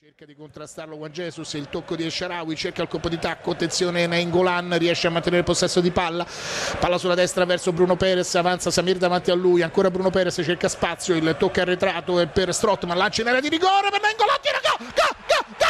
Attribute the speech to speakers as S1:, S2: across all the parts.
S1: Cerca di contrastarlo Juan Jesus, il tocco di Esharawi, cerca il colpo di tacco, attenzione Nainggolan, riesce a mantenere il possesso di palla, palla sulla destra verso Bruno Perez, avanza Samir davanti a lui, ancora Bruno Perez cerca spazio, il tocco arretrato è per Strottman, lancia in area di rigore per Nainggolan, tira go, go, go, go,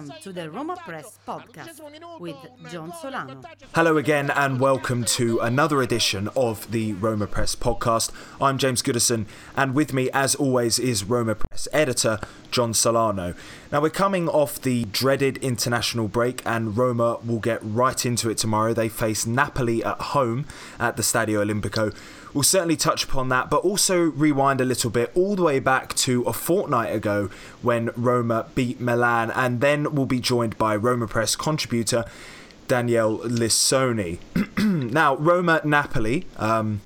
S2: Welcome to the Roma Press podcast with John Solano.
S3: Hello again, and welcome to another edition of the Roma Press podcast. I'm James Goodison, and with me, as always, is Roma Press editor John Solano. Now, we're coming off the dreaded international break, and Roma will get right into it tomorrow. They face Napoli at home at the Stadio Olimpico. We'll certainly touch upon that, but also rewind a little bit all the way back to a fortnight ago when Roma beat Milan, and then we'll be joined by Roma Press contributor Danielle Lissoni. now, Roma Napoli. Um,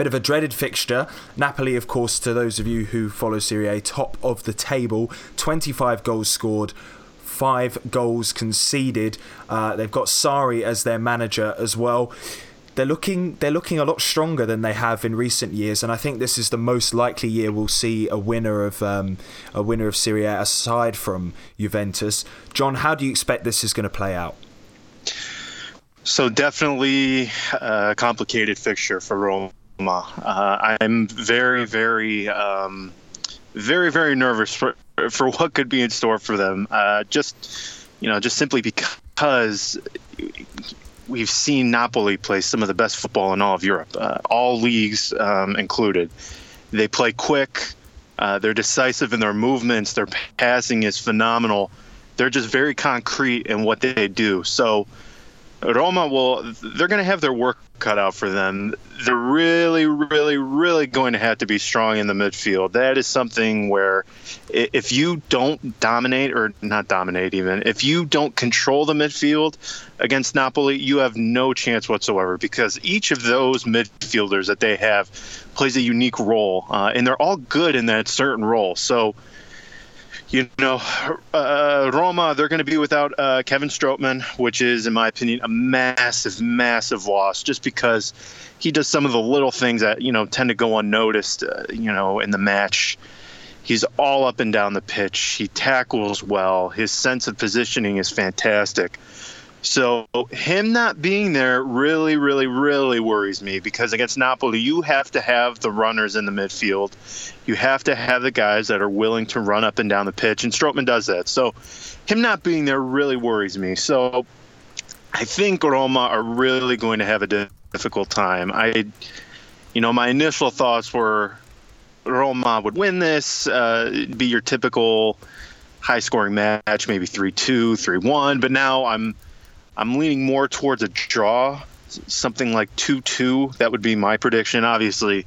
S3: Bit of a dreaded fixture. Napoli, of course, to those of you who follow Serie A, top of the table. 25 goals scored, five goals conceded. Uh, they've got Sarri as their manager as well. They're looking they're looking a lot stronger than they have in recent years, and I think this is the most likely year we'll see a winner of um, a winner of Serie A aside from Juventus. John, how do you expect this is going to play out?
S4: So definitely a complicated fixture for Roma. Uh, I'm very, very, um, very, very nervous for for what could be in store for them. Uh, just you know, just simply because we've seen Napoli play some of the best football in all of Europe, uh, all leagues um, included. They play quick. Uh, they're decisive in their movements. Their passing is phenomenal. They're just very concrete in what they do. So Roma will they're going to have their work cut out for them. They're really really really going to have to be strong in the midfield. That is something where if you don't dominate or not dominate even, if you don't control the midfield against Napoli, you have no chance whatsoever because each of those midfielders that they have plays a unique role uh, and they're all good in that certain role. So you know, uh, Roma, they're going to be without uh, Kevin Strootman, which is, in my opinion, a massive, massive loss just because he does some of the little things that, you know, tend to go unnoticed, uh, you know, in the match. He's all up and down the pitch. He tackles well. His sense of positioning is fantastic. So him not being there really, really, really worries me because against Napoli, you have to have the runners in the midfield. You have to have the guys that are willing to run up and down the pitch, and Strootman does that. So him not being there really worries me. So I think Roma are really going to have a difficult time. I, you know, my initial thoughts were Roma would win this, uh, be your typical high-scoring match, maybe 3-2, 3-1. But now I'm I'm leaning more towards a draw, something like 2 2. That would be my prediction. Obviously,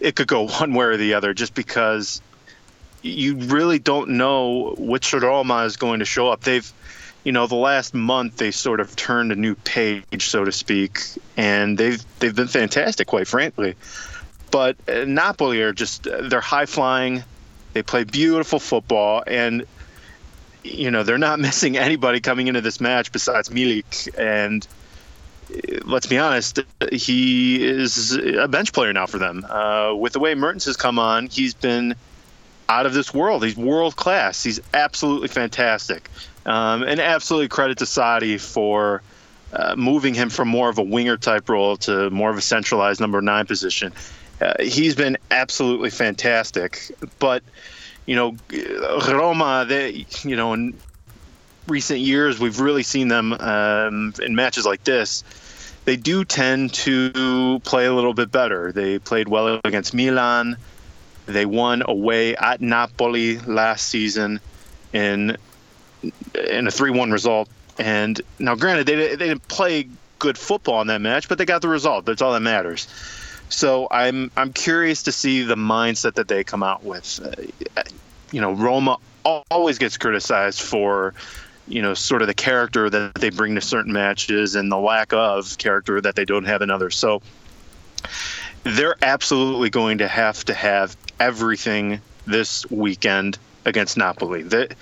S4: it could go one way or the other just because you really don't know which Roma is going to show up. They've, you know, the last month they sort of turned a new page, so to speak, and they've they've been fantastic, quite frankly. But uh, Napoli are just they're high flying. They play beautiful football, and you know they're not missing anybody coming into this match besides Milik, and let's be honest, he is a bench player now for them. Uh, with the way Mertens has come on, he's been out of this world. He's world class. He's absolutely fantastic, um, and absolutely credit to Sarri for. Uh, moving him from more of a winger type role to more of a centralized number nine position. Uh, he's been absolutely fantastic. But you know, Roma, they, you know, in recent years, we've really seen them um, in matches like this. They do tend to play a little bit better. They played well against Milan. They won away at Napoli last season in in a three-one result. And now, granted, they, they didn't play good football in that match, but they got the result. That's all that matters. So I'm I'm curious to see the mindset that they come out with. Uh, you know, Roma always gets criticized for you know sort of the character that they bring to certain matches and the lack of character that they don't have in others. So they're absolutely going to have to have everything this weekend against Napoli. That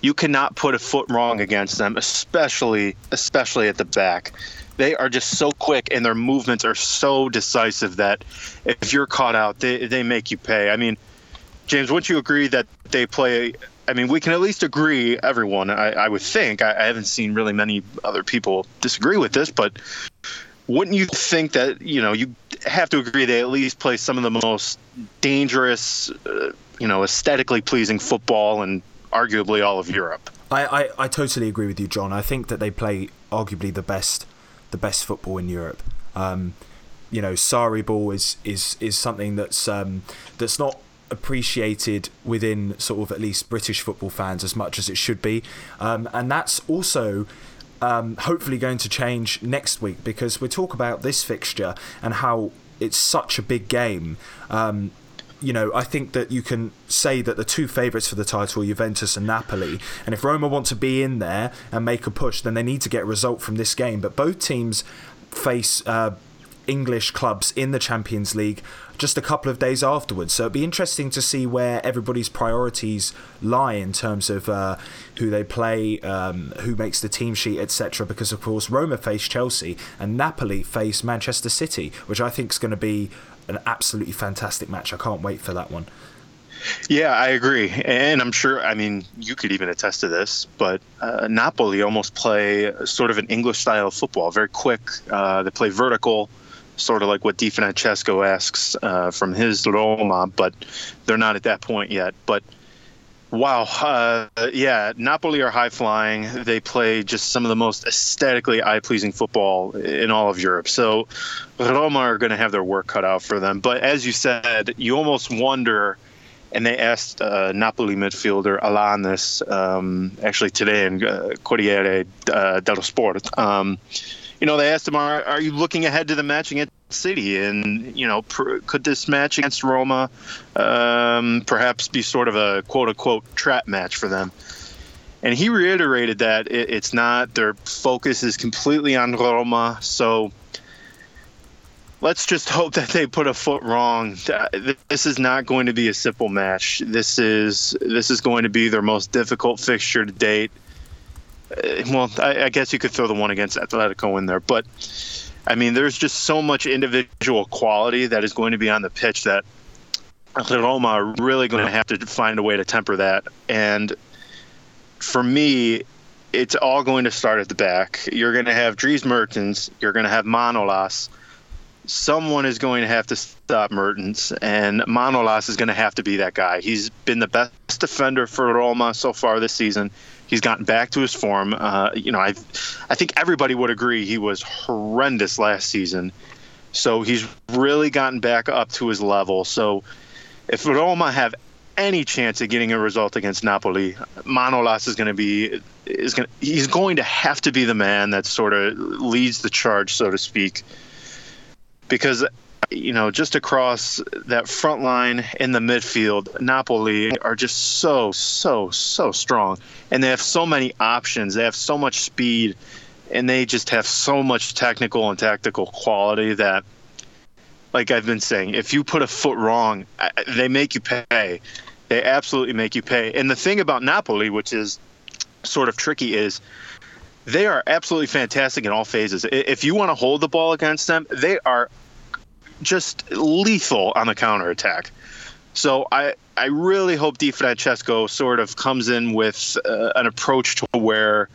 S4: you cannot put a foot wrong against them, especially especially at the back. They are just so quick and their movements are so decisive that if you're caught out, they, they make you pay. I mean, James, wouldn't you agree that they play? I mean, we can at least agree, everyone, I, I would think. I, I haven't seen really many other people disagree with this, but wouldn't you think that, you know, you have to agree they at least play some of the most dangerous, uh, you know, aesthetically pleasing football and arguably all of Europe?
S3: I, I, I totally agree with you, John. I think that they play arguably the best the best football in Europe. Um, you know, Sarri ball is is is something that's um, that's not appreciated within sort of at least British football fans as much as it should be, um, and that's also. Um, hopefully going to change next week because we talk about this fixture and how it's such a big game. Um, you know, I think that you can say that the two favourites for the title, Juventus and Napoli, and if Roma want to be in there and make a push, then they need to get a result from this game. But both teams face uh, English clubs in the Champions League just a couple of days afterwards. So it'd be interesting to see where everybody's priorities lie in terms of uh, who they play, um, who makes the team sheet, etc. Because of course Roma face Chelsea and Napoli face Manchester City, which I think is going to be an absolutely fantastic match. I can't wait for that one.
S4: Yeah, I agree, and I'm sure. I mean, you could even attest to this, but uh, Napoli almost play sort of an English style of football, very quick. Uh, they play vertical, sort of like what Di Francesco asks uh, from his Roma, but they're not at that point yet. But Wow. Uh, yeah, Napoli are high flying. They play just some of the most aesthetically eye pleasing football in all of Europe. So Roma are going to have their work cut out for them. But as you said, you almost wonder. And they asked uh, Napoli midfielder Alanis um, actually today in uh, Corriere uh, dello Sport. Um, you know, they asked him, "Are, are you looking ahead to the match against City? And you know, pr- could this match against Roma um, perhaps be sort of a quote unquote trap match for them?" And he reiterated that it, it's not. Their focus is completely on Roma. So let's just hope that they put a foot wrong. This is not going to be a simple match. This is this is going to be their most difficult fixture to date. Uh, well, I, I, guess you could throw the one against Atletico in there, but I mean, there's just so much individual quality that is going to be on the pitch that Roma are really going to have to find a way to temper that. And for me, it's all going to start at the back. You're going to have Dries Mertens, you're going to have Manolas. Someone is going to have to stop Mertens, and Manolas is going to have to be that guy. He's been the best defender for Roma so far this season. He's gotten back to his form. Uh, you know, I, I think everybody would agree he was horrendous last season. So he's really gotten back up to his level. So if Roma have any chance of getting a result against Napoli, Manolas is going to be is going he's going to have to be the man that sort of leads the charge, so to speak, because you know, just across that front line in the midfield, Napoli are just so, so, so strong. And they have so many options. They have so much speed, and they just have so much technical and tactical quality that, like I've been saying, if you put a foot wrong, they make you pay. They absolutely make you pay. And the thing about Napoli, which is sort of tricky, is they are absolutely fantastic in all phases. If you want to hold the ball against them, they are just lethal on the counterattack. So I I really hope Di Francesco sort of comes in with uh, an approach to where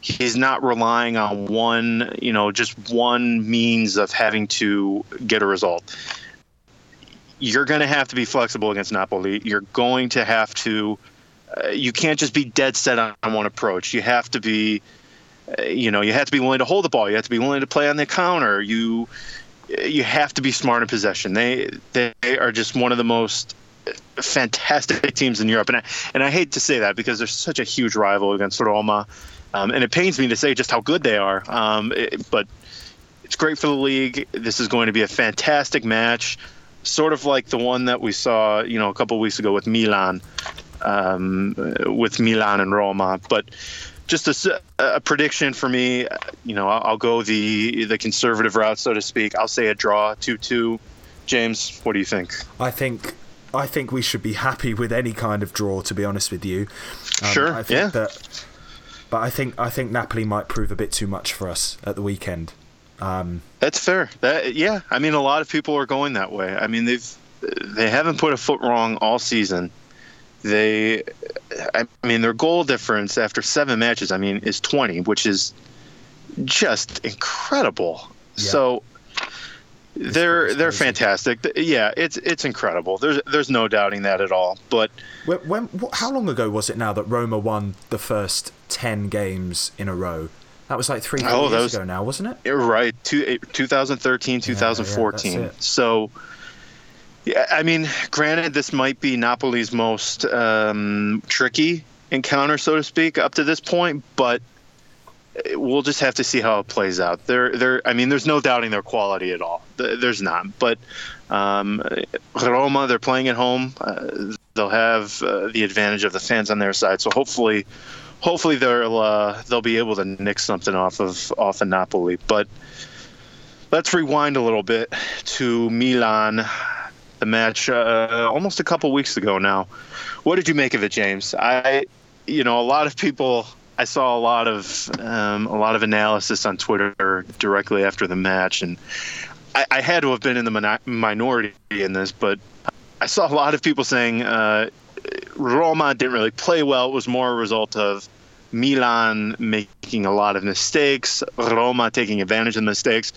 S4: he's not relying on one, you know, just one means of having to get a result. You're going to have to be flexible against Napoli. You're going to have to. Uh, you can't just be dead set on, on one approach. You have to be, uh, you know, you have to be willing to hold the ball. You have to be willing to play on the counter. You you have to be smart in possession. They they are just one of the most fantastic teams in Europe, and I, and I hate to say that because they're such a huge rival against Roma, um, and it pains me to say just how good they are. Um, it, but it's great for the league. This is going to be a fantastic match, sort of like the one that we saw, you know, a couple weeks ago with Milan, um, with Milan and Roma, but just a, a, prediction for me. You know, I'll, I'll, go the the conservative route, so to speak. I'll say a draw, two two. James, what do you think?
S3: I think I think we should be happy with any kind of draw. To be honest with you,
S4: um, sure,
S3: I
S4: think yeah.
S3: That, but I think I think Napoli might prove a bit too much for us at the weekend. Um,
S4: That's fair. That yeah, I mean, a lot of people are going that way. I mean, they've they haven't put a foot wrong all season. They, I mean, their goal difference after seven matches, I mean, is 20, which is just incredible. Yeah. So they're they're fantastic. Yeah, it's it's incredible. There's there's no doubting that at all. But
S3: when, when how long ago was it now that Roma won the first ten games in a row? That was like three oh, years was, ago now, wasn't it?
S4: Right, Two, eh, 2013, 2014. Yeah, yeah, so, yeah, I mean, granted, this might be Napoli's most um, tricky encounter, so to speak, up to this point, but we'll just have to see how it plays out. There, there. I mean, there's no doubting their quality at all. There's not. But um, Roma, they're playing at home. Uh, they'll have uh, the advantage of the fans on their side. So hopefully, hopefully they'll uh, they'll be able to nick something off of off of Napoli. But let's rewind a little bit to Milan, the match uh, almost a couple weeks ago now. What did you make of it, James? I, you know, a lot of people I saw a lot of um, a lot of analysis on Twitter directly after the match, and I, I had to have been in the minority in this, but I saw a lot of people saying uh, Roma didn't really play well. It was more a result of Milan making a lot of mistakes, Roma taking advantage of the mistakes.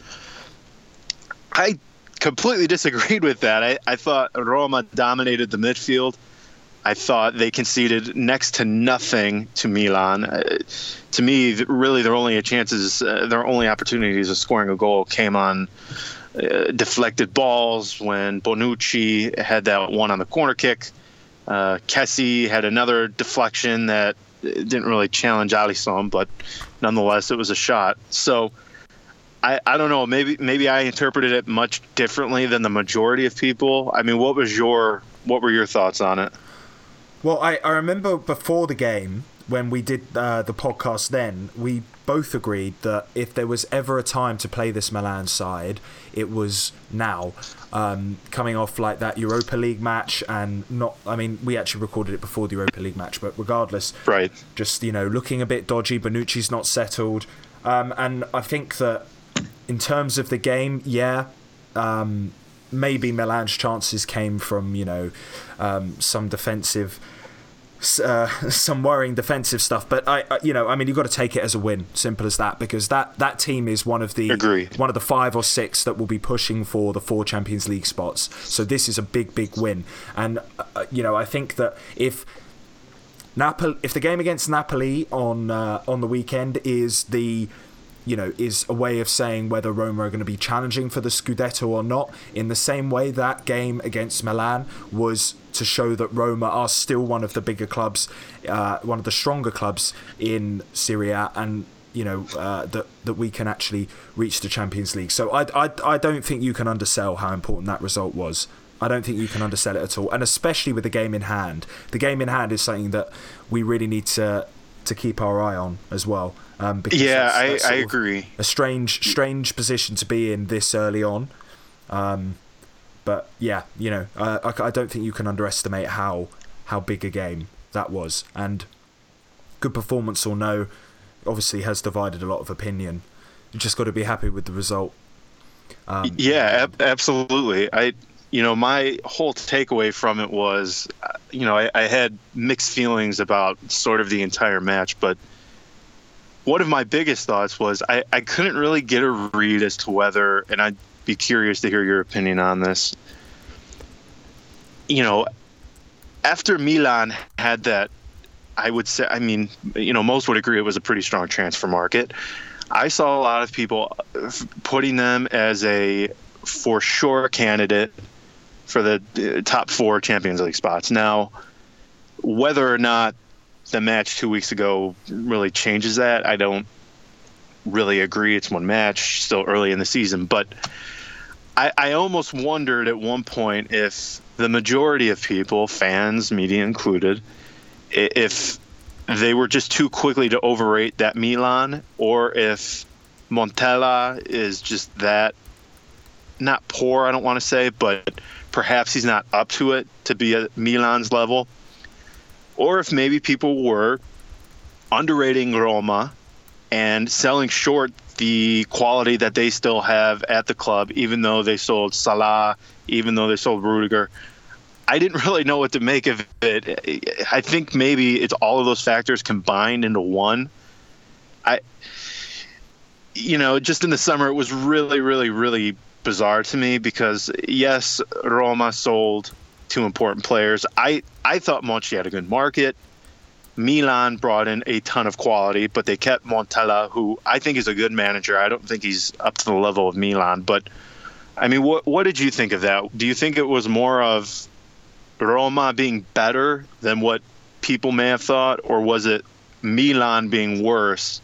S4: I completely disagreed with that. I, I thought Roma dominated the midfield. I thought they conceded next to nothing to Milan. Uh, to me, really, their only chances, uh, their only opportunities of scoring a goal came on uh, deflected balls when Bonucci had that one on the corner kick. Uh, Kessie had another deflection that didn't really challenge Alisson, but nonetheless, it was a shot. So. I, I don't know. Maybe maybe I interpreted it much differently than the majority of people. I mean, what was your what were your thoughts on it?
S3: Well, I, I remember before the game when we did uh, the podcast then, we both agreed that if there was ever a time to play this Milan side, it was now. Um, coming off like that Europa League match, and not, I mean, we actually recorded it before the Europa League match, but regardless,
S4: right?
S3: Just you know, looking a bit dodgy. Bonucci's not settled, um, and I think that in terms of the game, yeah, um, maybe Milan's chances came from you know um, some defensive. Uh, some worrying defensive stuff, but I, I, you know, I mean, you've got to take it as a win, simple as that, because that, that team is one of the
S4: Agreed.
S3: one of the five or six that will be pushing for the four Champions League spots. So this is a big, big win, and uh, you know, I think that if Napoli, if the game against Napoli on uh, on the weekend is the you know, is a way of saying whether Roma are going to be challenging for the Scudetto or not. In the same way that game against Milan was to show that Roma are still one of the bigger clubs, uh, one of the stronger clubs in Serie A, and you know uh, that that we can actually reach the Champions League. So I, I I don't think you can undersell how important that result was. I don't think you can undersell it at all, and especially with the game in hand. The game in hand is something that we really need to to keep our eye on as well.
S4: Um, yeah, that's, that's I, I agree.
S3: A strange, strange position to be in this early on. Um, but yeah, you know, I, I don't think you can underestimate how how big a game that was. And good performance or no, obviously has divided a lot of opinion. You just got to be happy with the result.
S4: Um, yeah, ab- absolutely. I, you know, my whole takeaway from it was, you know, I, I had mixed feelings about sort of the entire match, but one of my biggest thoughts was I, I couldn't really get a read as to whether, and I'd be curious to hear your opinion on this. You know, after Milan had that, I would say, I mean, you know, most would agree it was a pretty strong transfer market. I saw a lot of people putting them as a for sure candidate for the uh, top four Champions League spots. Now, whether or not the match two weeks ago really changes that. I don't really agree. It's one match, still early in the season, but I, I almost wondered at one point if the majority of people, fans, media included, if they were just too quickly to overrate that Milan, or if Montella is just that not poor, I don't want to say, but perhaps he's not up to it to be at Milan's level, or if maybe people were underrating Roma and selling short the quality that they still have at the club, even though they sold Salah, even though they sold Rudiger. I didn't really know what to make of it. I think maybe it's all of those factors combined into one. I, you know, just in the summer, it was really, really, really bizarre to me because yes, Roma sold two important players. I I thought Monchi had a good market. Milan brought in a ton of quality, but they kept Montella, who I think is a good manager. I don't think he's up to the level of Milan, but I mean, what what did you think of that? Do you think it was more of Roma being better than what people may have thought, or was it Milan being worse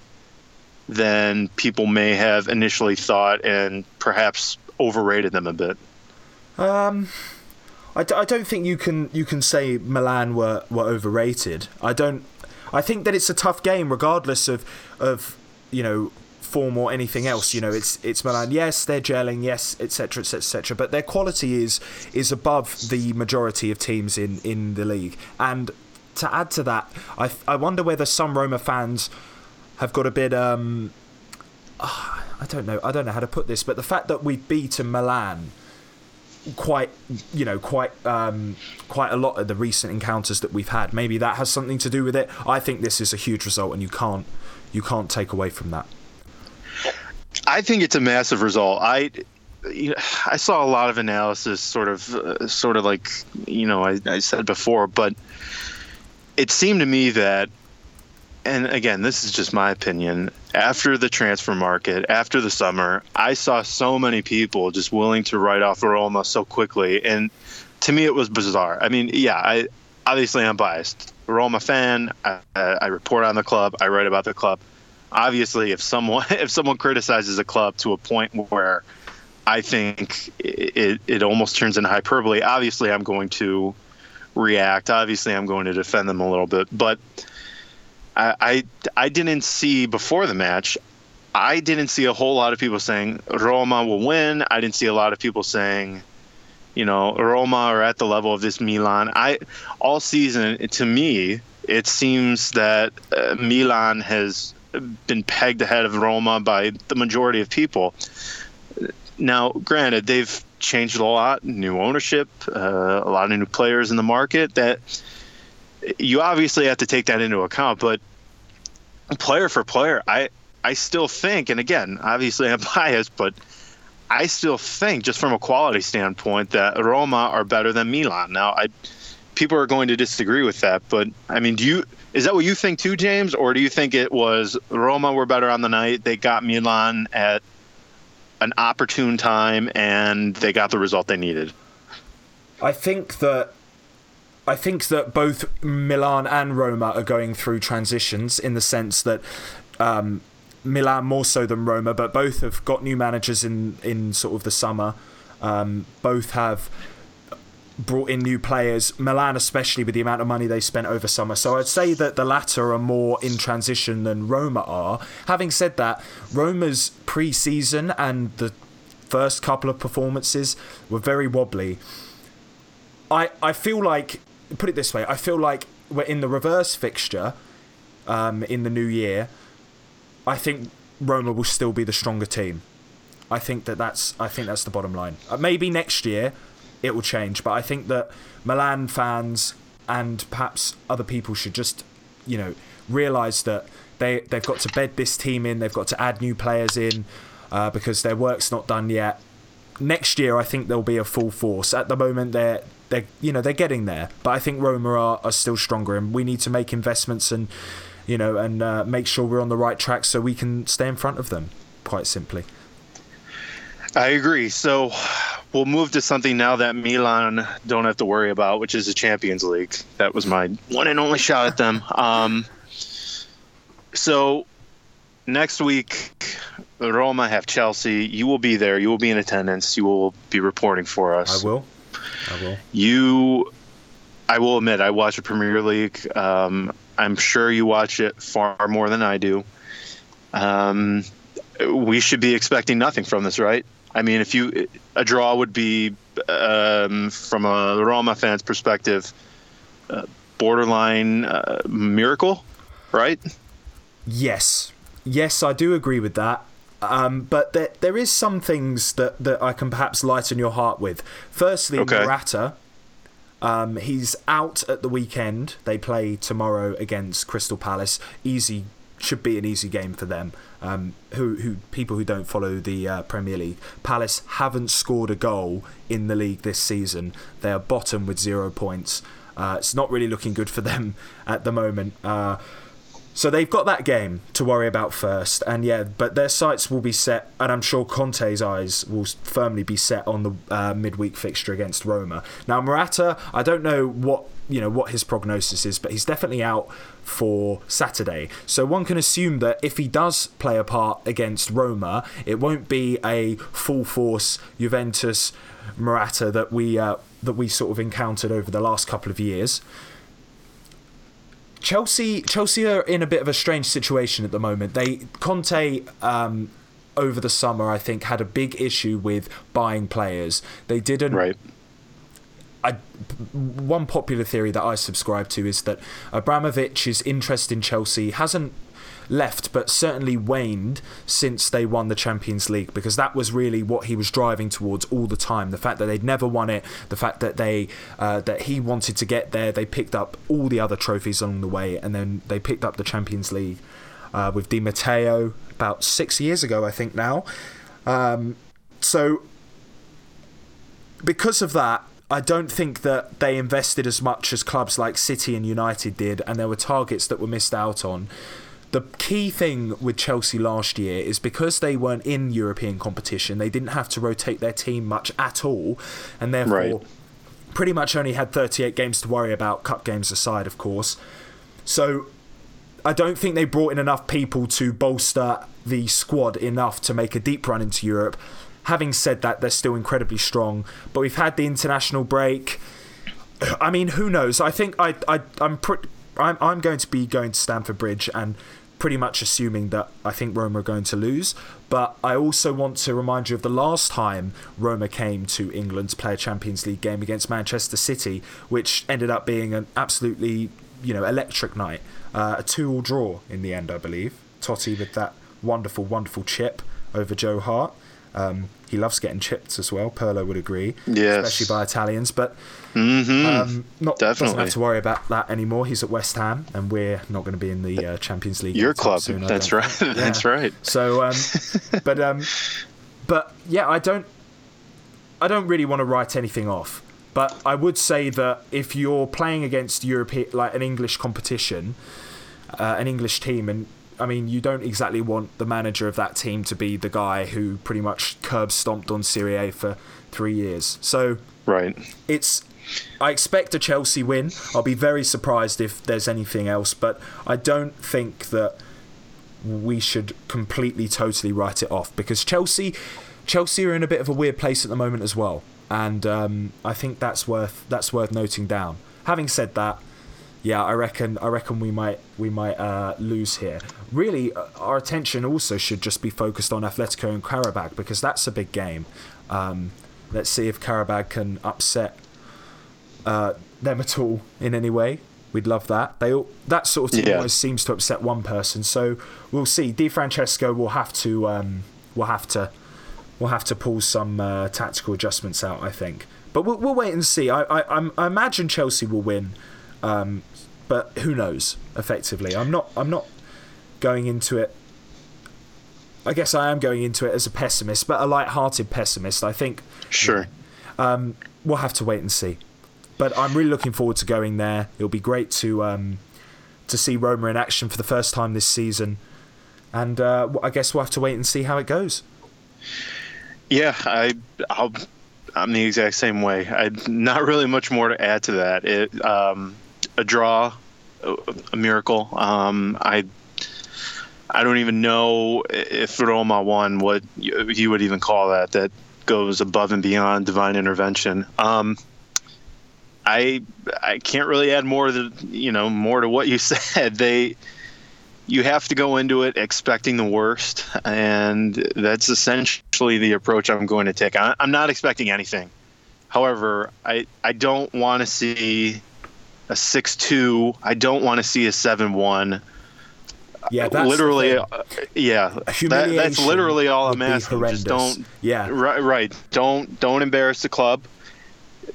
S4: than people may have initially thought and perhaps overrated them a bit?
S3: Um, I d- I don't think you can you can say Milan were, were overrated. I don't. I think that it's a tough game, regardless of of you know form or anything else. You know, it's it's Milan. Yes, they're gelling. Yes, etc. etc. etc. But their quality is is above the majority of teams in in the league. And to add to that, I I wonder whether some Roma fans have got a bit um. I don't know. I don't know how to put this, but the fact that we beat Milan quite you know quite um, quite a lot of the recent encounters that we've had. Maybe that has something to do with it. I think this is a huge result and you can't you can't take away from that.
S4: I think it's a massive result. I I saw a lot of analysis, sort of, uh, sort of like you know I, I said before, but it seemed to me that and again, this is just my opinion. After the transfer market, after the summer, I saw so many people just willing to write off Roma so quickly, and to me, it was bizarre. I mean, yeah, I obviously I'm biased. Roma fan. I, I report on the club. I write about the club. Obviously, if someone if someone criticizes a club to a point where I think it, it almost turns into hyperbole, obviously I'm going to react. Obviously, I'm going to defend them a little bit, but I, I, I didn't see before the match. I didn't see a whole lot of people saying Roma will win. I didn't see a lot of people saying, you know, Roma are at the level of this Milan. I all season to me it seems that uh, Milan has been pegged ahead of Roma by the majority of people. Now, granted, they've changed a lot, new ownership, uh, a lot of new players in the market that you obviously have to take that into account, but player for player, I I still think, and again, obviously I'm biased, but I still think, just from a quality standpoint, that Roma are better than Milan. Now, I people are going to disagree with that, but I mean, do you is that what you think too, James, or do you think it was Roma were better on the night? They got Milan at an opportune time, and they got the result they needed.
S3: I think that I think that both Milan and Roma are going through transitions in the sense that um, Milan more so than Roma, but both have got new managers in in sort of the summer. Um, both have brought in new players. Milan, especially with the amount of money they spent over summer. So I'd say that the latter are more in transition than Roma are. Having said that, Roma's pre-season and the first couple of performances were very wobbly. I, I feel like put it this way: I feel like we're in the reverse fixture um, in the new year. I think Roma will still be the stronger team. I think that that's I think that's the bottom line. Uh, maybe next year it will change, but I think that Milan fans and perhaps other people should just you know realise that they they've got to bed this team in. They've got to add new players in uh, because their work's not done yet. Next year, I think they'll be a full force. At the moment, they're they're you know they're getting there, but I think Roma are, are still stronger, and we need to make investments and you know and uh, make sure we're on the right track so we can stay in front of them. Quite simply.
S4: I agree. So we'll move to something now that Milan don't have to worry about, which is the Champions League. That was my one and only shot at them. Um, so next week, Roma have Chelsea. You will be there. You will be in attendance. You will be reporting for us.
S3: I will. I will.
S4: You, I will admit, I watch the Premier League. Um, I'm sure you watch it far more than I do. Um, we should be expecting nothing from this, right? I mean, if you a draw would be um, from a Roma fan's perspective, uh, borderline uh, miracle, right?
S3: Yes, yes, I do agree with that. Um, but there, there is some things that, that I can perhaps lighten your heart with. Firstly, okay. Morata. Um, he's out at the weekend. They play tomorrow against Crystal Palace. Easy should be an easy game for them. Um, who, who people who don't follow the uh, Premier League, Palace haven't scored a goal in the league this season. They are bottom with zero points. Uh, it's not really looking good for them at the moment. Uh, so they've got that game to worry about first, and yeah, but their sights will be set, and I'm sure Conte's eyes will firmly be set on the uh, midweek fixture against Roma. Now Morata, I don't know what you know what his prognosis is, but he's definitely out for Saturday. So one can assume that if he does play a part against Roma, it won't be a full force Juventus Morata that we uh, that we sort of encountered over the last couple of years. Chelsea Chelsea are in a bit of a strange situation at the moment. They Conte um, over the summer I think had a big issue with buying players. They didn't
S4: right.
S3: I, one popular theory that I subscribe to is that Abramovich's interest in Chelsea hasn't left, but certainly waned since they won the Champions League because that was really what he was driving towards all the time. The fact that they'd never won it, the fact that they uh, that he wanted to get there. They picked up all the other trophies along the way, and then they picked up the Champions League uh, with Di Matteo about six years ago, I think now. Um, so because of that, I don't think that they invested as much as clubs like City and United did, and there were targets that were missed out on the key thing with Chelsea last year is because they weren't in European competition, they didn't have to rotate their team much at all, and therefore right. pretty much only had 38 games to worry about, cup games aside, of course. So I don't think they brought in enough people to bolster the squad enough to make a deep run into Europe. Having said that, they're still incredibly strong, but we've had the international break. I mean, who knows? I think I, I I'm pretty. I'm, I'm going to be going to Stamford Bridge and pretty much assuming that I think Roma are going to lose. But I also want to remind you of the last time Roma came to England to play a Champions League game against Manchester City, which ended up being an absolutely you know electric night. Uh, a two-all draw in the end, I believe. Totti with that wonderful, wonderful chip over Joe Hart. Um, he loves getting chipped as well. Pirlo would agree,
S4: yes.
S3: especially by Italians. But
S4: mm-hmm.
S3: um, not Definitely. doesn't have to worry about that anymore. He's at West Ham, and we're not going to be in the uh, Champions League.
S4: Your club, soon, that's right. Yeah. That's right.
S3: So, um, but um, but yeah, I don't, I don't really want to write anything off. But I would say that if you're playing against European, like an English competition, uh, an English team, and I mean, you don't exactly want the manager of that team to be the guy who pretty much curb stomped on Serie A for three years. So,
S4: right,
S3: it's. I expect a Chelsea win. I'll be very surprised if there's anything else, but I don't think that we should completely, totally write it off because Chelsea, Chelsea are in a bit of a weird place at the moment as well, and um, I think that's worth that's worth noting down. Having said that, yeah, I reckon I reckon we might we might uh, lose here. Really, uh, our attention also should just be focused on Atletico and Qarabag because that's a big game. Um, let's see if Qarabag can upset uh, them at all in any way. We'd love that. They all, that sort of team yeah. always seems to upset one person. So we'll see. Di Francesco will have to um, will have to will have to pull some uh, tactical adjustments out. I think, but we'll, we'll wait and see. I, I I imagine Chelsea will win. Um, but who knows? Effectively, I'm not. I'm not going into it. I guess I am going into it as a pessimist, but a light-hearted pessimist. I think.
S4: Sure.
S3: Um, we'll have to wait and see. But I'm really looking forward to going there. It'll be great to um, to see Roma in action for the first time this season, and uh, I guess we'll have to wait and see how it goes.
S4: Yeah, I, I'll, I'm the exact same way. I not really much more to add to that. It, um, a draw, a miracle. Um, I I don't even know if Roma won what you would even call that. That goes above and beyond divine intervention. Um, I I can't really add more to you know more to what you said. They you have to go into it expecting the worst, and that's essentially the approach I'm going to take. I, I'm not expecting anything. However, I I don't want to see a six two. I don't want to see a seven one.
S3: Yeah, that's
S4: literally, uh, yeah. That, that's literally all I'm asking. Just don't.
S3: Yeah.
S4: Right, right. Don't don't embarrass the club.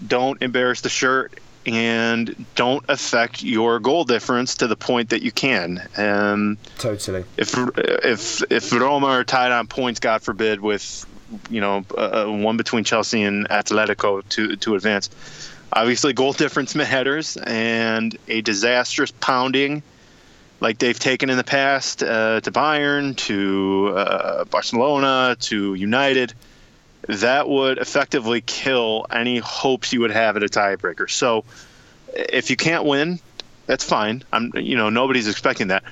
S4: Don't embarrass the shirt, and don't affect your goal difference to the point that you can. And
S3: totally.
S4: If if if Roma are tied on points, God forbid, with you know uh, one between Chelsea and Atletico to to advance. Obviously, goal difference matters, and a disastrous pounding like they've taken in the past uh, to Bayern, to uh, Barcelona, to United, that would effectively kill any hopes you would have at a tiebreaker. So if you can't win, that's fine. I'm, you know, nobody's expecting that.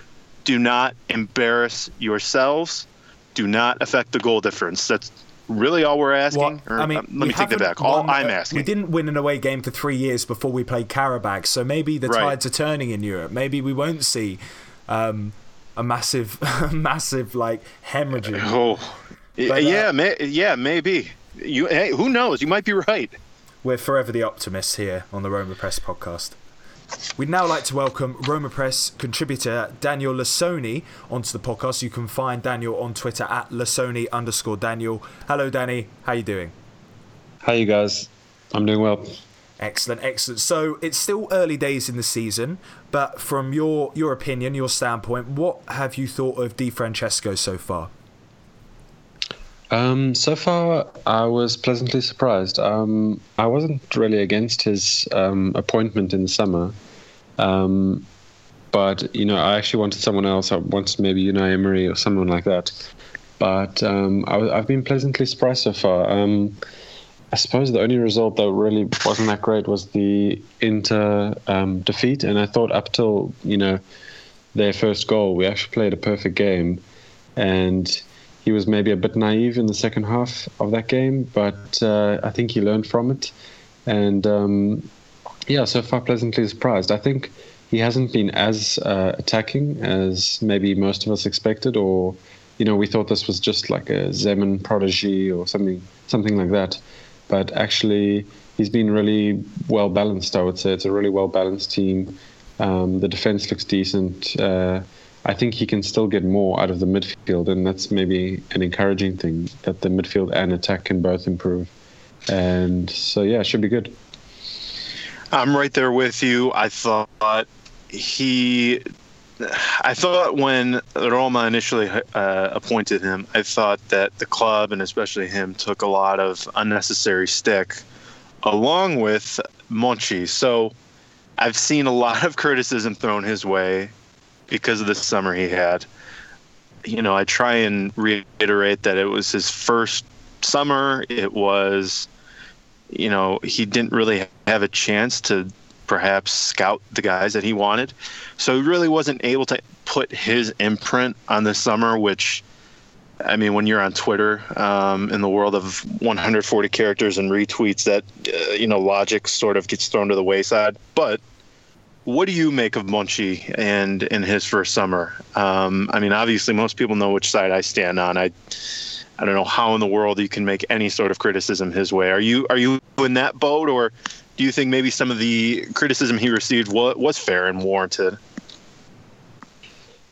S4: Do not embarrass yourselves. Do not affect the goal difference. That's really all we're asking?
S3: Or, I mean,
S4: um, let me take that back. All won, I'm asking.
S3: We didn't win an away game for three years before we played Qarabag, so maybe the right. tides are turning in Europe. Maybe we won't see um, a massive, massive like hemorrhaging.
S4: Oh, but, yeah, uh, may, yeah, maybe. You, hey, who knows? You might be right.
S3: We're forever the optimists here on the Roma Press podcast. We'd now like to welcome Roma Press contributor Daniel Lasoni onto the podcast. You can find Daniel on Twitter at Lasoni underscore Daniel. Hello, Danny. How are you doing?
S5: Hi, you guys. I'm doing well.
S3: Excellent, excellent. So it's still early days in the season, but from your your opinion, your standpoint, what have you thought of Di Francesco so far?
S5: Um, so far, I was pleasantly surprised. Um, I wasn't really against his um, appointment in the summer, um, but you know, I actually wanted someone else. I wanted maybe Unai Emery or someone like that. But um, I, have been pleasantly surprised so far. Um, I suppose the only result that really wasn't that great was the Inter defeat, and I thought up till you know their first goal, we actually played a perfect game, and he was maybe a bit naive in the second half of that game, but uh, I think he learned from it. And um, yeah, so far pleasantly surprised. I think he hasn't been as uh, attacking as maybe most of us expected, or you know, we thought this was just like a Zeman prodigy or something, something like that. But actually, he's been really well balanced. I would say it's a really well balanced team. Um, the defense looks decent. Uh, I think he can still get more out of the midfield, and that's maybe an encouraging thing that the midfield and attack can both improve. And so, yeah, it should be good.
S4: I'm right there with you. I thought he. I thought when Roma initially uh, appointed him, I thought that the club and especially him took a lot of unnecessary stick, along with Monchi. So I've seen a lot of criticism thrown his way because of the summer he had. You know, I try and reiterate that it was his first summer. It was, you know, he didn't really have a chance to perhaps scout the guys that he wanted. So he really wasn't able to put his imprint on the summer, which, I mean, when you're on Twitter um, in the world of 140 characters and retweets, that, uh, you know, logic sort of gets thrown to the wayside. But what do you make of Monchi and in his first summer? Um, I mean, obviously, most people know which side I stand on. I, I don't know how in the world you can make any sort of criticism his way. Are you are you in that boat, or do you think maybe some of the criticism he received was, fair and warranted?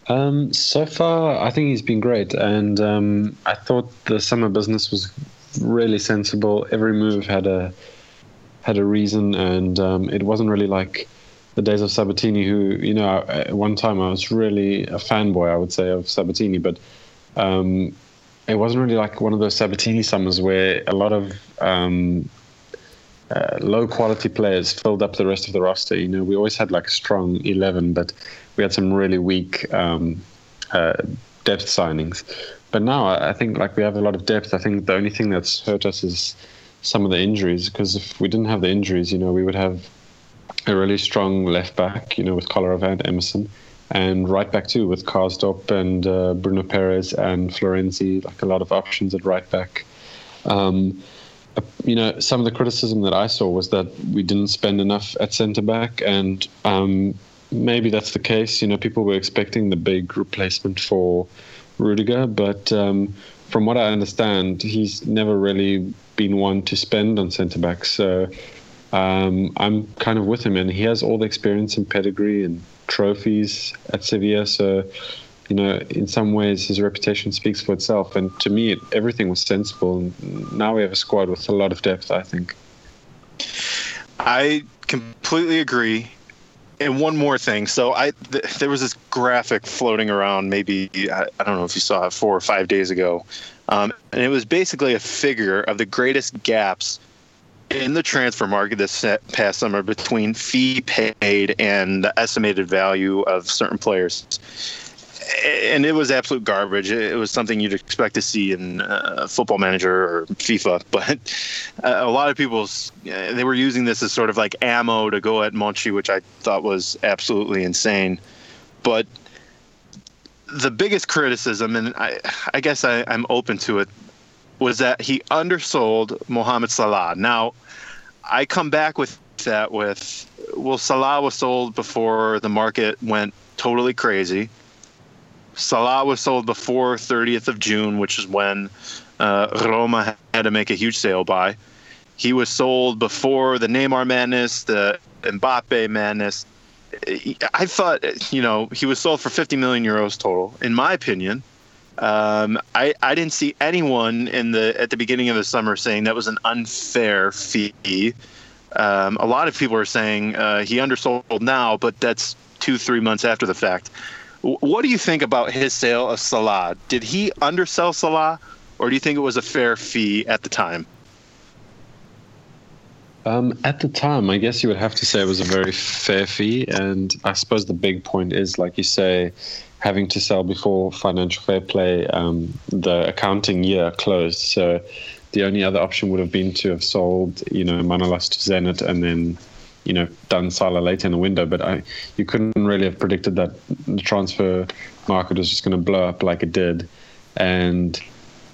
S5: Um, so far, I think he's been great, and um, I thought the summer business was really sensible. Every move had a had a reason, and um, it wasn't really like the days of Sabatini, who you know at one time I was really a fanboy, I would say, of Sabatini, but um, it wasn't really like one of those Sabatini summers where a lot of um, uh, low quality players filled up the rest of the roster. You know, we always had like a strong eleven, but we had some really weak um, uh, depth signings. But now I think like we have a lot of depth. I think the only thing that's hurt us is some of the injuries because if we didn't have the injuries, you know, we would have a really strong left back, you know, with Kolarov and Emerson, and right back too with Karsdorp and uh, Bruno Peres and Florenzi, like a lot of options at right back. Um, you know, some of the criticism that I saw was that we didn't spend enough at centre back, and um, maybe that's the case. You know, people were expecting the big replacement for Rudiger, but um, from what I understand, he's never really been one to spend on centre backs. So um, I'm kind of with him, and he has all the experience and pedigree and trophies at Sevilla. So you know, in some ways, his reputation speaks for itself. And to me, everything was sensible. And now we have a squad with a lot of depth. I think.
S4: I completely agree. And one more thing. So I th- there was this graphic floating around. Maybe I, I, don't know if you saw it four or five days ago, um, and it was basically a figure of the greatest gaps in the transfer market this past summer between fee paid and the estimated value of certain players and it was absolute garbage. It was something you'd expect to see in uh, Football Manager or FIFA, but uh, a lot of people they were using this as sort of like ammo to go at Monchi, which I thought was absolutely insane. But the biggest criticism, and I, I guess I, I'm open to it, was that he undersold Mohamed Salah. Now, I come back with that with well, Salah was sold before the market went totally crazy Salah was sold before 30th of June, which is when uh, Roma had to make a huge sale buy. He was sold before the Neymar madness, the Mbappe madness. I thought, you know, he was sold for 50 million euros total. In my opinion, um, I, I didn't see anyone in the at the beginning of the summer saying that was an unfair fee. Um, a lot of people are saying uh, he undersold now, but that's two three months after the fact. What do you think about his sale of Salah? Did he undersell Salah, or do you think it was a fair fee at the time?
S5: Um, at the time, I guess you would have to say it was a very fair fee, and I suppose the big point is, like you say, having to sell before financial fair play, um, the accounting year closed. So the only other option would have been to have sold, you know, Manolas to Zenit and then you know done Salah later in the window, but I you couldn't really have predicted that the transfer market was just going to blow up like it did, and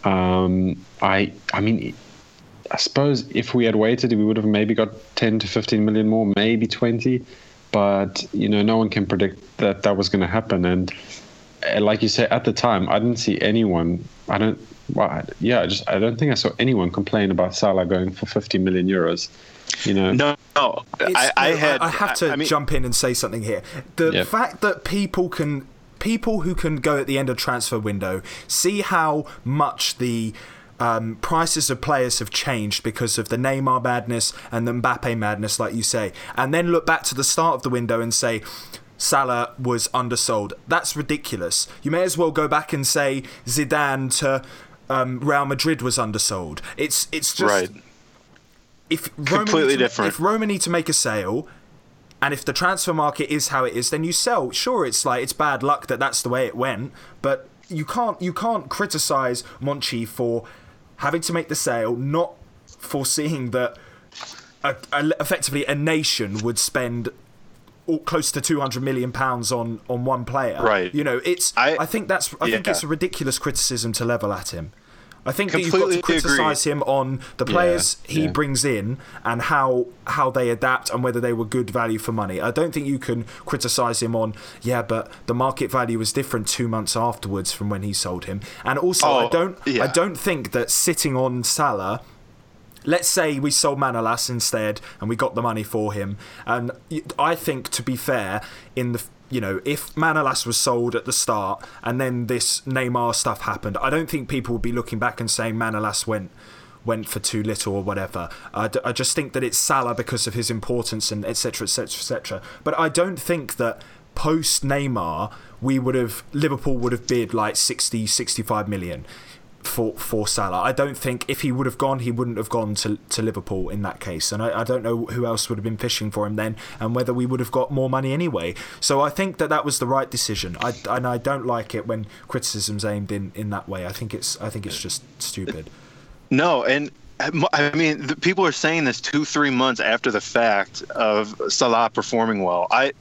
S5: um, I I mean. I suppose if we had waited, we would have maybe got 10 to 15 million more, maybe 20. But, you know, no one can predict that that was going to happen. And like you say, at the time, I didn't see anyone. I don't, well, yeah, I just I don't think I saw anyone complain about Salah going for 50 million euros. You know,
S4: no, no. I, I, had.
S3: I have to I, I mean, jump in and say something here. The yeah. fact that people can, people who can go at the end of transfer window, see how much the um, prices of players have changed because of the Neymar madness and the Mbappe madness, like you say, and then look back to the start of the window and say. Salah was undersold. That's ridiculous. You may as well go back and say Zidane to um, Real Madrid was undersold. It's it's just
S4: right
S3: if
S4: completely
S3: to,
S4: different.
S3: If Roma need to make a sale, and if the transfer market is how it is, then you sell. Sure, it's like it's bad luck that that's the way it went, but you can't you can't criticize Monchi for having to make the sale, not foreseeing that a, a, effectively a nation would spend close to 200 million pounds on on one player.
S4: Right.
S3: You know, it's I, I think that's I yeah. think it's a ridiculous criticism to level at him. I think that you've got to criticise him on the players yeah, he yeah. brings in and how how they adapt and whether they were good value for money. I don't think you can criticise him on yeah, but the market value was different two months afterwards from when he sold him. And also, oh, I don't yeah. I don't think that sitting on Salah let's say we sold Manolas instead and we got the money for him. And I think, to be fair, in the you know, if Manolas was sold at the start and then this Neymar stuff happened, I don't think people would be looking back and saying Manolas went went for too little or whatever. I, I just think that it's Salah because of his importance and etc. etc. etc. But I don't think that post Neymar we would have Liverpool would have bid like 60 65 million for for Salah. I don't think if he would have gone, he wouldn't have gone to, to Liverpool in that case. And I, I don't know who else would have been fishing for him then, and whether we would have got more money anyway. So I think that that was the right decision. I, and I don't like it when criticism's aimed in, in that way. I think it's I think it's just stupid.
S4: No, and I mean, people are saying this two, three months after the fact of Salah performing well. I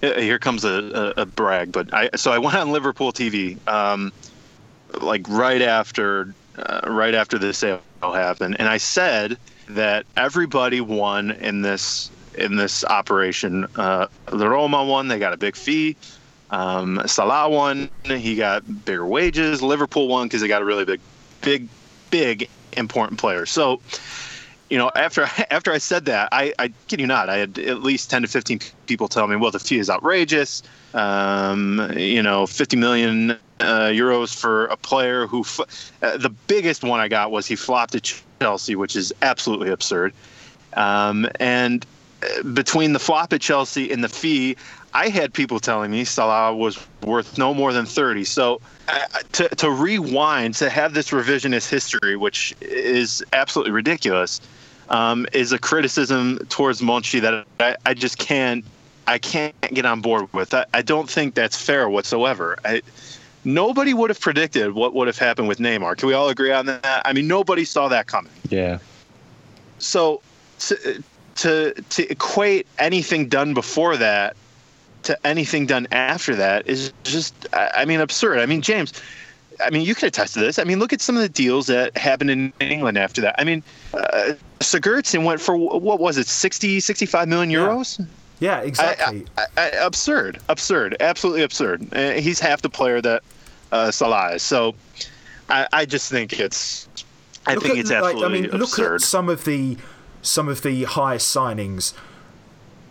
S4: here comes a, a, a brag, but I so I went on Liverpool TV. Um, like right after uh, right after the sale happened, and I said that everybody won in this in this operation. Uh, the Roma won; they got a big fee. Um, Salah won; he got bigger wages. Liverpool won because they got a really big big, big important player. So, you know, after after I said that, I, I kid you not, I had at least ten to fifteen people tell me, "Well, the fee is outrageous." Um, you know, fifty million uh, euros for a player who. Uh, the biggest one I got was he flopped at Chelsea, which is absolutely absurd. Um, and uh, between the flop at Chelsea and the fee, I had people telling me Salah was worth no more than 30. So uh, to, to rewind, to have this revisionist history, which is absolutely ridiculous, um, is a criticism towards Monchi that I, I, just can't I can't get on board with. I, I don't think that's fair whatsoever. I, nobody would have predicted what would have happened with Neymar. Can we all agree on that? I mean, nobody saw that coming.
S5: Yeah.
S4: So to to to equate anything done before that to anything done after that is just I mean absurd. I mean James, I mean you can attest to this. I mean look at some of the deals that happened in England after that. I mean uh, Sigurdsson went for what was it 60 65 million euros?
S3: Yeah. Yeah, exactly.
S4: I, I, I, absurd, absurd, absolutely absurd. Uh, he's half the player that uh, Salah is. So I, just think it's, I look think at, it's absolutely like, I mean, absurd.
S3: Look at some of the some of the highest signings.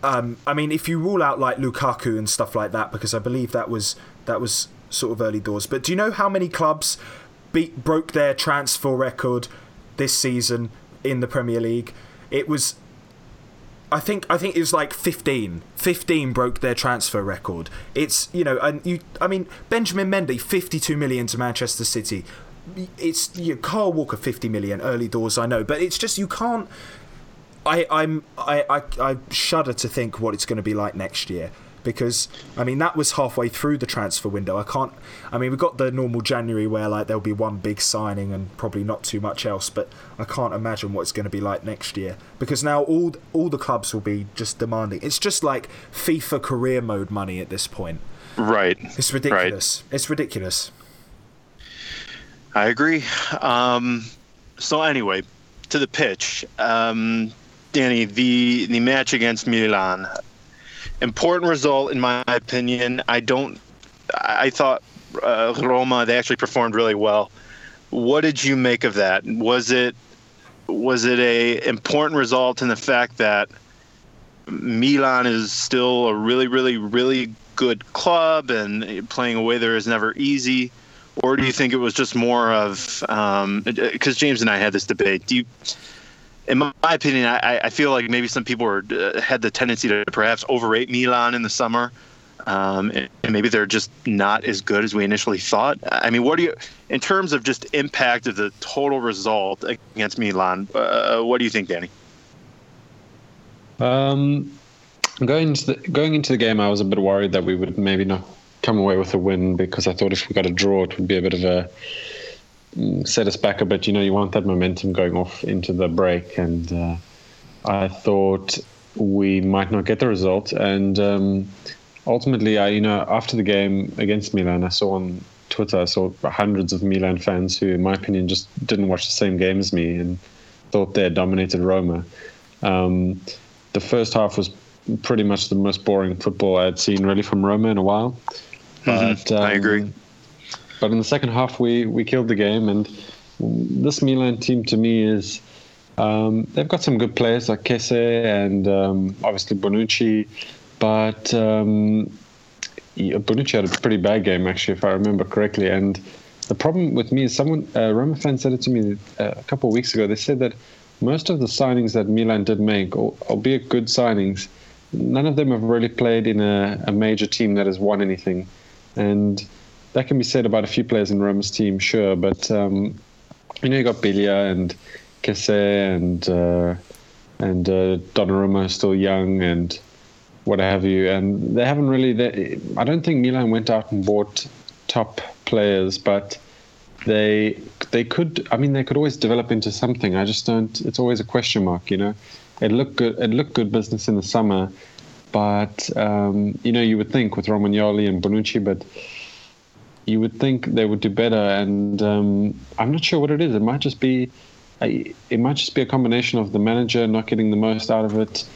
S3: Um, I mean, if you rule out like Lukaku and stuff like that, because I believe that was that was sort of early doors. But do you know how many clubs beat broke their transfer record this season in the Premier League? It was I think I think it was like 15. 15 broke their transfer record. It's you know, and you I mean Benjamin Mendy 52 million to Manchester City. It's you know, Kyle Walker 50 million early doors I know, but it's just you can't I, I'm I, I, I shudder to think what it's going to be like next year because I mean that was halfway through the transfer window. I can't. I mean we've got the normal January where like there'll be one big signing and probably not too much else, but I can't imagine what it's going to be like next year because now all all the clubs will be just demanding. It's just like FIFA career mode money at this point.
S4: Right.
S3: It's ridiculous. Right. It's ridiculous.
S4: I agree. Um, so anyway, to the pitch. Um, Danny, the the match against Milan, important result in my opinion. I don't. I thought uh, Roma they actually performed really well. What did you make of that? Was it was it a important result in the fact that Milan is still a really, really, really good club, and playing away there is never easy? Or do you think it was just more of because um, James and I had this debate? Do you in my opinion, I, I feel like maybe some people were, uh, had the tendency to perhaps overrate Milan in the summer. Um, and, and, maybe they're just not as good as we initially thought. I mean, what do you, in terms of just impact of the total result against Milan, uh, what do you think, Danny?
S5: Um, going into the going into the game, I was a bit worried that we would maybe not come away with a win because I thought if we got a draw, it would be a bit of a set us back a bit. You know, you want that momentum going off into the break, and uh, I thought we might not get the result. And um, ultimately, I, you know, after the game against Milan, I saw on Twitter, I saw hundreds of Milan fans who, in my opinion, just didn't watch the same game as me and thought they had dominated Roma. Um, the first half was pretty much the most boring football I had seen really from Roma in a while.
S4: Mm-hmm. But, mm-hmm. um, I agree.
S5: But in the second half, we we killed the game, and this Milan team to me is um, they've got some good players like Kessie and um, obviously Bonucci, but um, Bonucci had a pretty bad game actually, if I remember correctly. And the problem with me is someone uh, Roma fan said it to me uh, a couple of weeks ago. They said that most of the signings that Milan did make, albeit good signings, none of them have really played in a, a major team that has won anything, and that can be said about a few players in Roma's team, sure, but um, you know you got Biglia and Kessie and uh, and uh, Donnarumma still young and what have you, and they haven't really. They, I don't think Milan went out and bought top players, but they they could. I mean, they could always develop into something. I just don't. It's always a question mark, you know. It looked good. It looked good business in the summer, but um, you know, you would think with Romagnoli and Bonucci, but you would think they would do better. And um, I'm not sure what it is. It might just be, it might just be a combination of the manager not getting the most out of it,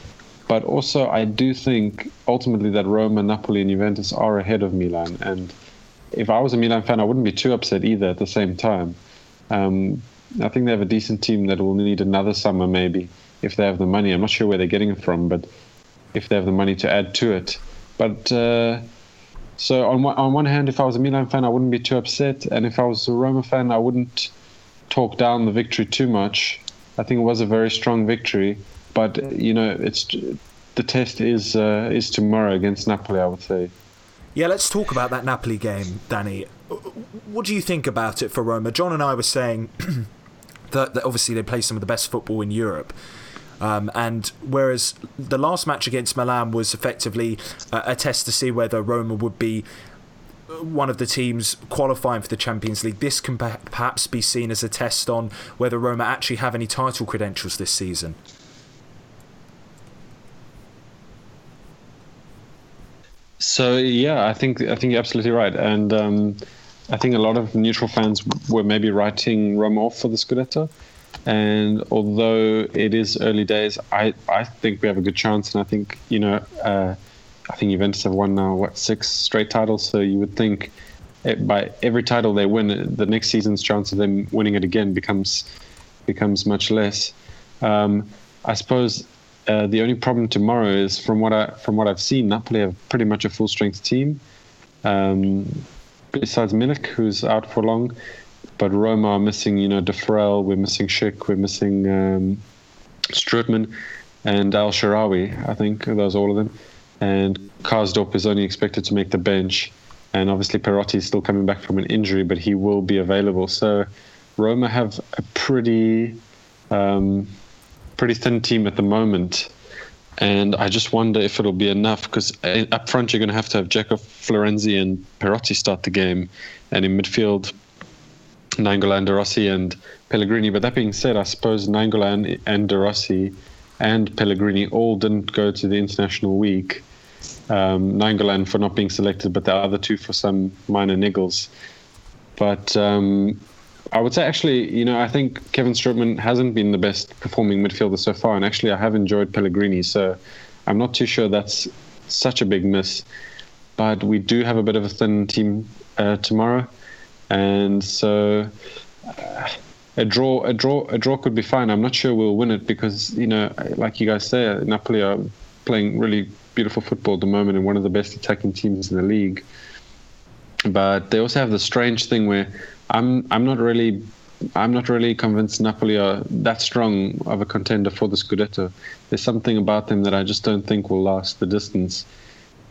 S5: but also I do think ultimately that Roma, Napoli, and Juventus are ahead of Milan. And if I was a Milan fan, I wouldn't be too upset either. At the same time, Um, I think they have a decent team that will need another summer maybe if they have the money. I'm not sure where they're getting it from, but if they have the money to add to it. But uh, so on one, on one hand, if I was a Milan fan, I wouldn't be too upset, and if I was a Roma fan, I wouldn't talk down the victory too much. I think it was a very strong victory, but you know, it's the test is uh, is tomorrow against Napoli. I would say.
S3: Yeah, let's talk about that Napoli game, Danny. What do you think about it for Roma? John and I were saying that, that obviously they play some of the best football in Europe. Um, and whereas the last match against Milan was effectively a, a test to see whether Roma would be one of the teams qualifying for the Champions League, this can perhaps be seen as a test on whether Roma actually have any title credentials this season.
S5: So yeah, I think I think you're absolutely right, and um, I think a lot of neutral fans were maybe writing Roma off for the Scudetto. And although it is early days, I, I think we have a good chance, and I think you know, uh, I think Juventus have won now what six straight titles. So you would think it, by every title they win, the next season's chance of them winning it again becomes becomes much less. Um, I suppose uh, the only problem tomorrow is from what I from what I've seen, Napoli have pretty much a full strength team. Um, besides Milik, who's out for long, but Roma are missing, you know, Defrel, we're missing Schick, we're missing um, Strootman, and El Shaarawy. I think those are all of them. And Karsdorp is only expected to make the bench, and obviously Perotti is still coming back from an injury, but he will be available. So Roma have a pretty um, pretty thin team at the moment. And I just wonder if it'll be enough because uh, up front you're going to have to have Dzeko, Florenzi, and Perotti start the game, and in midfield, Nainggolan, De Rossi, and Pellegrini. But that being said, I suppose Nainggolan and De Rossi and Pellegrini all didn't go to the international week. Um, Nainggolan for not being selected, but the other two for some minor niggles. But um, I would say actually, you know, I think Kevin Strootman hasn't been the best performing midfielder so far, and actually, I have enjoyed Pellegrini, so I'm not too sure that's such a big miss. But we do have a bit of a thin team uh, tomorrow, and so uh, a draw, a draw, a draw could be fine. I'm not sure we'll win it because you know, like you guys say, Napoli are playing really beautiful football at the moment and one of the best attacking teams in the league. But they also have the strange thing where I'm I'm not really I'm not really convinced Napoli are that strong of a contender for the Scudetto. There's something about them that I just don't think will last the distance.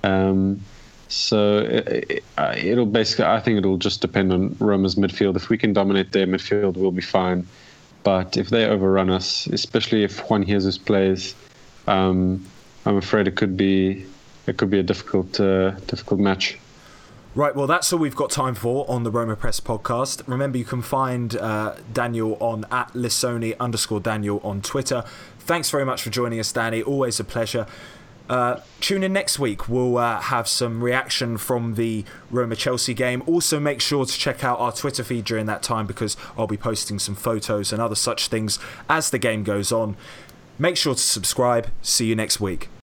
S5: Um, so it, will it, basically, I think it'll just depend on Roma's midfield. If we can dominate their midfield, we'll be fine. But if they overrun us, especially if Juan Jesus plays, um, I'm afraid it could be it could be a difficult uh, difficult match.
S3: Right, well, that's all we've got time for on the Roma Press podcast. Remember, you can find uh, Daniel on at Lissoni underscore Daniel on Twitter. Thanks very much for joining us, Danny. Always a pleasure. Uh, tune in next week. We'll uh, have some reaction from the Roma Chelsea game. Also, make sure to check out our Twitter feed during that time because I'll be posting some photos and other such things as the game goes on. Make sure to subscribe. See you next week.